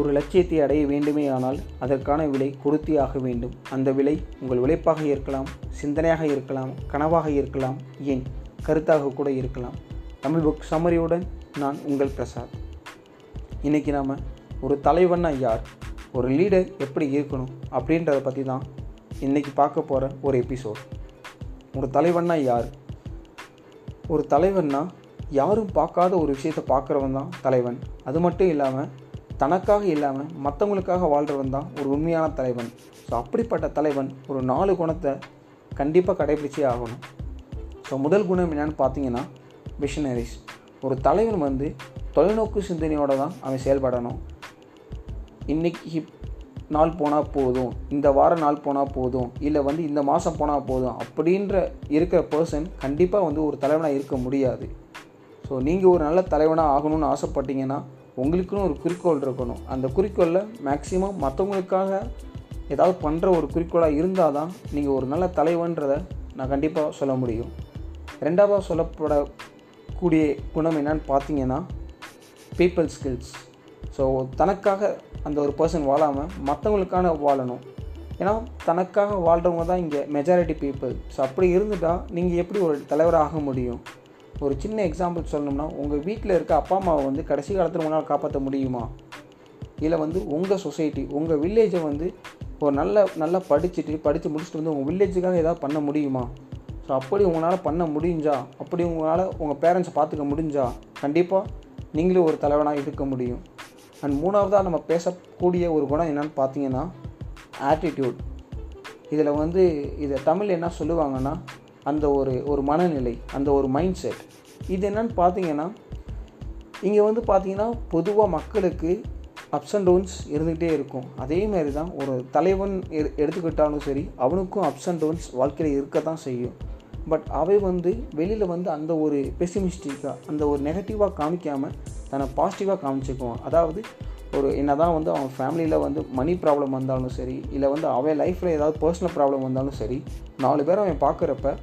ஒரு லட்சியத்தை அடைய வேண்டுமே ஆனால் அதற்கான விலை கொடுத்தே ஆக வேண்டும். அந்த விலை உங்கள் உழைப்பாக இருக்கலாம் சிந்தனையாக இருக்கலாம் கனவாக இருக்கலாம் ஏன்? கருத்தாக கூட இருக்கலாம். தமிழ் புக் சமரியுடன் நான் உங்கள் பிரசாத். இன்றைக்கி நாம் ஒரு தலைவன்னா யார்? ஒரு லீடர் எப்படி இருக்கணும்? அப்படின்றத பற்றி தான் இன்றைக்கி பார்க்க போகிற ஒரு எபிசோட் ஒரு தலைவன்னா யார்? ஒரு தலைவன்னா யாரும் பார்க்காத ஒரு விஷயத்தை பார்க்குறவன் தான் தலைவன். அது மட்டும் இல்லாமல் தனக்காக இல்லாமல் மற்றவங்களுக்காக வாழ்கிறவன் தான் ஒரு உண்மையான தலைவன். ஸோ அப்படிப்பட்ட தலைவன் ஒரு நாலு குணத்தை கண்டிப்பாக கடைபிடிச்சே ஆகணும். ஸோ முதல் குணம் என்னென்னு பார்த்தீங்கன்னா மிஷனரிஸ் ஒரு தலைவன் வந்து தொலைநோக்கு சிந்தனையோடு தான் அவன் செயல்படணும். இன்றைக்கி நாள் போனால் போதும். இந்த வார நாள் போனால் போதும். இல்லை வந்து இந்த மாதம் போனால் போதும். அப்படின்ற இருக்கிற பர்சன் கண்டிப்பாக வந்து ஒரு தலைவனாக இருக்க முடியாது. ஸோ நீங்கள் ஒரு நல்ல தலைவனாக ஆகணும்னு ஆசைப்பட்டீங்கன்னா உங்களுக்குன்னு ஒரு குறிக்கோள் இருக்கணும். அந்த குறிக்கோளில் மேக்ஸிமம் மற்றவங்களுக்காக ஏதாவது பண்ணுற ஒரு குறிக்கோளாக இருந்தால் தான் நீங்கள் ஒரு நல்ல தலைவன்றதை நான் கண்டிப்பாக சொல்ல முடியும். ரெண்டாவது சொல்லப்படக்கூடிய குணம் என்னன்னு பார்த்தீங்கன்னா பீப்புள் ஸ்கில்ஸ் ஸோ தனக்காக அந்த ஒரு பர்சன் வாழாமல் மற்றவங்களுக்கான வாழணும். ஏன்னா தனக்காக வாழ்கிறவங்க தான் இங்கே மெஜாரிட்டி பீப்புள் ஸோ அப்படி இருந்துட்டால் நீங்கள் எப்படி ஒரு தலைவராக ஆக முடியும்? ஒரு சின்ன எக்ஸாம்பிள் சொல்லணும்னா உங்கள் வீட்டில் இருக்க அப்பா அம்மாவை வந்து கடைசி காலத்தில் உங்களால் காப்பாற்ற முடியுமா? இல்லை வந்து உங்கள் சொசைட்டி உங்கள் வில்லேஜை வந்து ஒரு நல்ல நல்லா படிச்சுட்டு படித்து முடிச்சுட்டு வந்து உங்கள் வில்லேஜுக்காக ஏதாவது பண்ண முடியுமா? ஸோ அப்படி உங்களால் பண்ண முடிஞ்சா அப்படி உங்களால் உங்கள் பேரண்ட்ஸை பார்த்துக்க முடிஞ்சா கண்டிப்பாக நீங்களும் ஒரு தலைவனாக இருக்க முடியும். அண்ட் மூணாவதாக நம்ம பேசக்கூடிய ஒரு குணம் என்னென்னு பார்த்தீங்கன்னா ஆட்டிடியூட் இதில் வந்து இதை தமிழ் என்ன சொல்லுவாங்கன்னா அந்த ஒரு ஒரு மனநிலை அந்த ஒரு மைண்ட் செட் இது என்னன்னு பார்த்தீங்கன்னா இங்கே வந்து பார்த்தீங்கன்னா பொதுவாக மக்களுக்கு அப்ஸ் அண்ட் டவுன்ஸ் இருந்துகிட்டே இருக்கும். அதே மாதிரி தான் ஒரு தலைவன் எடு எடுத்துக்கிட்டாலும் சரி அவனுக்கும் அப்ஸ் அண்ட் டவுன்ஸ் வாழ்க்கையில் இருக்க தான் செய்யும். பட் அவை வந்து வெளியில் வந்து அந்த ஒரு பெசிமிஸ்டிக்காக அந்த ஒரு நெகட்டிவாக காமிக்காமல் தன்னை பாசிட்டிவாக காமிச்சுக்குவான். அதாவது ஒரு என்ன தான் வந்து அவன் ஃபேமிலியில் வந்து மணி ப்ராப்ளம் வந்தாலும் சரி இல்லை வந்து அவன் லைஃப்பில் ஏதாவது பர்சனல் ப்ராப்ளம் வந்தாலும் சரி நாலு பேர் அவன் பார்க்குறப்ப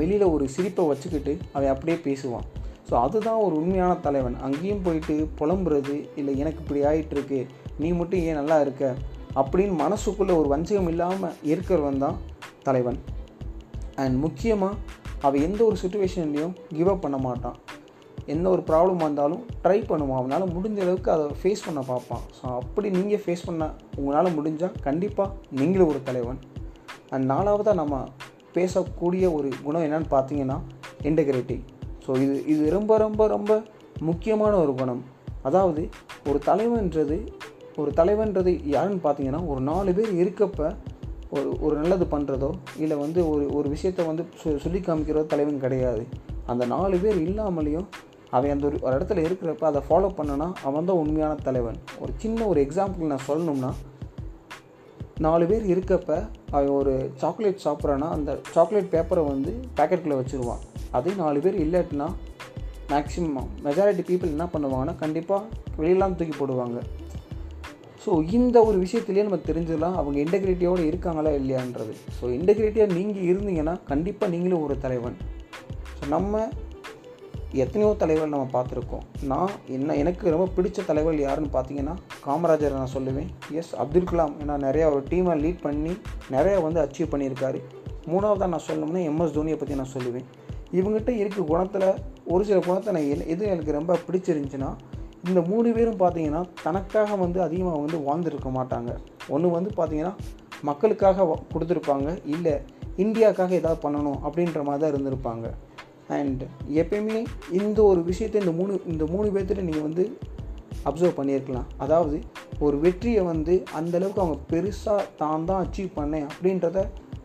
வெளியில் ஒரு சிரிப்பை வச்சுக்கிட்டு அவன் அப்படியே பேசுவான். ஸோ அதுதான் ஒரு உண்மையான தலைவன். அங்கேயும் போயிட்டு புலம்புறது இல்லை எனக்கு இப்படி ஆகிட்டுருக்கு நீ மட்டும் ஏன் நல்லா இருக்க? அப்படின்னு மனசுக்குள்ளே ஒரு வஞ்சகம் இல்லாமல் இருக்கிறவன் தான் தலைவன். அண்ட் முக்கியமாக அவன் எந்த ஒரு சுச்சுவேஷன்லேயும் கிவ் அப் பண்ண மாட்டான். எந்த ஒரு ப்ராப்ளம் வந்தாலும் ட்ரை பண்ணுவான். அவனால் முடிஞ்ச அளவுக்கு அதை ஃபேஸ் பண்ண பார்ப்பான். ஸோ அப்படி நீங்கள் ஃபேஸ் பண்ண உங்களால் முடிஞ்சால் கண்டிப்பாக நீங்களும் ஒரு தலைவன். அண்ட் நாலாவதாக நம்ம பேசக்கூடிய ஒரு குணம் என்னன்னு பார்த்தீங்கன்னா இன்டெகிரிட்டி ஸோ இது இது ரொம்ப ரொம்ப ரொம்ப முக்கியமான ஒரு குணம். அதாவது ஒரு தலைவன்றது ஒரு தலைவன்றது யாருன்னு பார்த்தீங்கன்னா ஒரு நாலு பேர் இருக்கப்ப ஒரு ஒரு நல்லது பண்ணுறதோ இல்லை வந்து ஒரு ஒரு விஷயத்த வந்து சொ சொல்லி காமிக்கிறதோ தலைவன் கிடையாது. அந்த நாலு பேர் இல்லாமலேயும் அவன் அந்த ஒரு ஒரு இடத்துல இருக்கிறப்ப அதை ஃபாலோ பண்ணனா அவன் தான் உண்மையான தலைவன். ஒரு சின்ன ஒரு எக்ஸாம்பிள் நான் சொல்லணும்னா நாலு பேர் இருக்கப்ப அவன் ஒரு சாக்லேட் சாப்பிட்றான்னா அந்த சாக்லேட் பேப்பரை வந்து பேக்கெட்டுக்குள்ளே வச்சுருவான். அதே நாலு பேர் இல்லாட்டினா மேக்ஸிமம் மெஜாரிட்டி பீப்புள் என்ன பண்ணுவாங்கன்னா கண்டிப்பாக வெளியெல்லாம் தூக்கி போடுவாங்க. ஸோ இந்த ஒரு விஷயத்துலேயே நம்ம தெரிஞ்சிடலாம் அவங்க இன்டெகிரிட்டியோடு இருக்காங்களா இல்லையான்றது. ஸோ இன்டெகிரிட்டியாக நீங்கள் இருந்தீங்கன்னா கண்டிப்பாக நீங்களும் ஒரு தலைவன். ஸோ நம்ம எத்தனையோ தலைவர் நம்ம பார்த்துருக்கோம். நான் என்ன எனக்கு ரொம்ப பிடிச்ச தலைவர் யாருன்னு பார்த்தீங்கன்னா காமராஜரை நான் சொல்லுவேன். எஸ் அப்துல் கலாம். ஏன்னா நிறையா ஒரு டீமை லீட் பண்ணி நிறையா வந்து அச்சீவ் பண்ணியிருக்காரு. மூணாவதாக நான் சொல்லணும்னா எம்எஸ் தோனியை பற்றி நான் சொல்லுவேன். இவங்ககிட்ட இருக்க குணத்தில் ஒரு சில குணத்தை நான் எது எது எனக்கு ரொம்ப பிடிச்சிருந்துச்சுன்னா இந்த மூணு பேரும் பார்த்தீங்கன்னா தனக்காக வந்து அதிகமாக வந்து வாழ்ந்துருக்க மாட்டாங்க. ஒன்று வந்து பார்த்தீங்கன்னா மக்களுக்காக கொடுத்துருப்பாங்க. இல்லை இந்தியாவுக்காக ஏதாவது பண்ணணும் அப்படின்ற மாதிரி தான் இருந்திருப்பாங்க. அண்ட் எப்பயுமே இந்த ஒரு விஷயத்தை இந்த மூணு இந்த மூணு பேர்த்திட்ட நீங்கள் வந்து அப்சர்வ் பண்ணியிருக்கலாம். அதாவது ஒரு வெற்றியை வந்து அந்தளவுக்கு அவங்க பெருசாக தான் தான் அச்சீவ் பண்ணேன் அப்படின்றத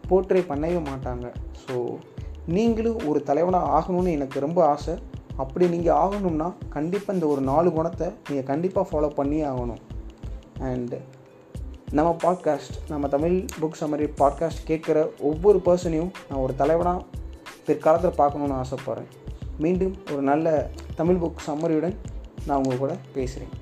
போர்ட்ரே பண்ணவே மாட்டாங்க. ஸோ நீங்களும் ஒரு தலைவனாக ஆகணும்னு எனக்கு ரொம்ப ஆசை. அப்படி நீங்கள் ஆகணும்னா கண்டிப்பாக இந்த ஒரு நாலு குணத்தை நீங்கள் கண்டிப்பாக ஃபாலோ பண்ணியே ஆகணும். அண்டு நம்ம பாட்காஸ்ட் நம்ம தமிழ் புக் சம்மரி பாட்காஸ்ட் கேட்குற ஒவ்வொரு பர்சனையும் நான் ஒரு தலைவனாக பிற்காலத்தில் பார்க்கணுன்னு ஆசைப்பட்றேன். மீண்டும் ஒரு நல்ல தமிழ் புக் சம்மரியுடன் நான் உங்கள் கூட பேசுகிறேன்.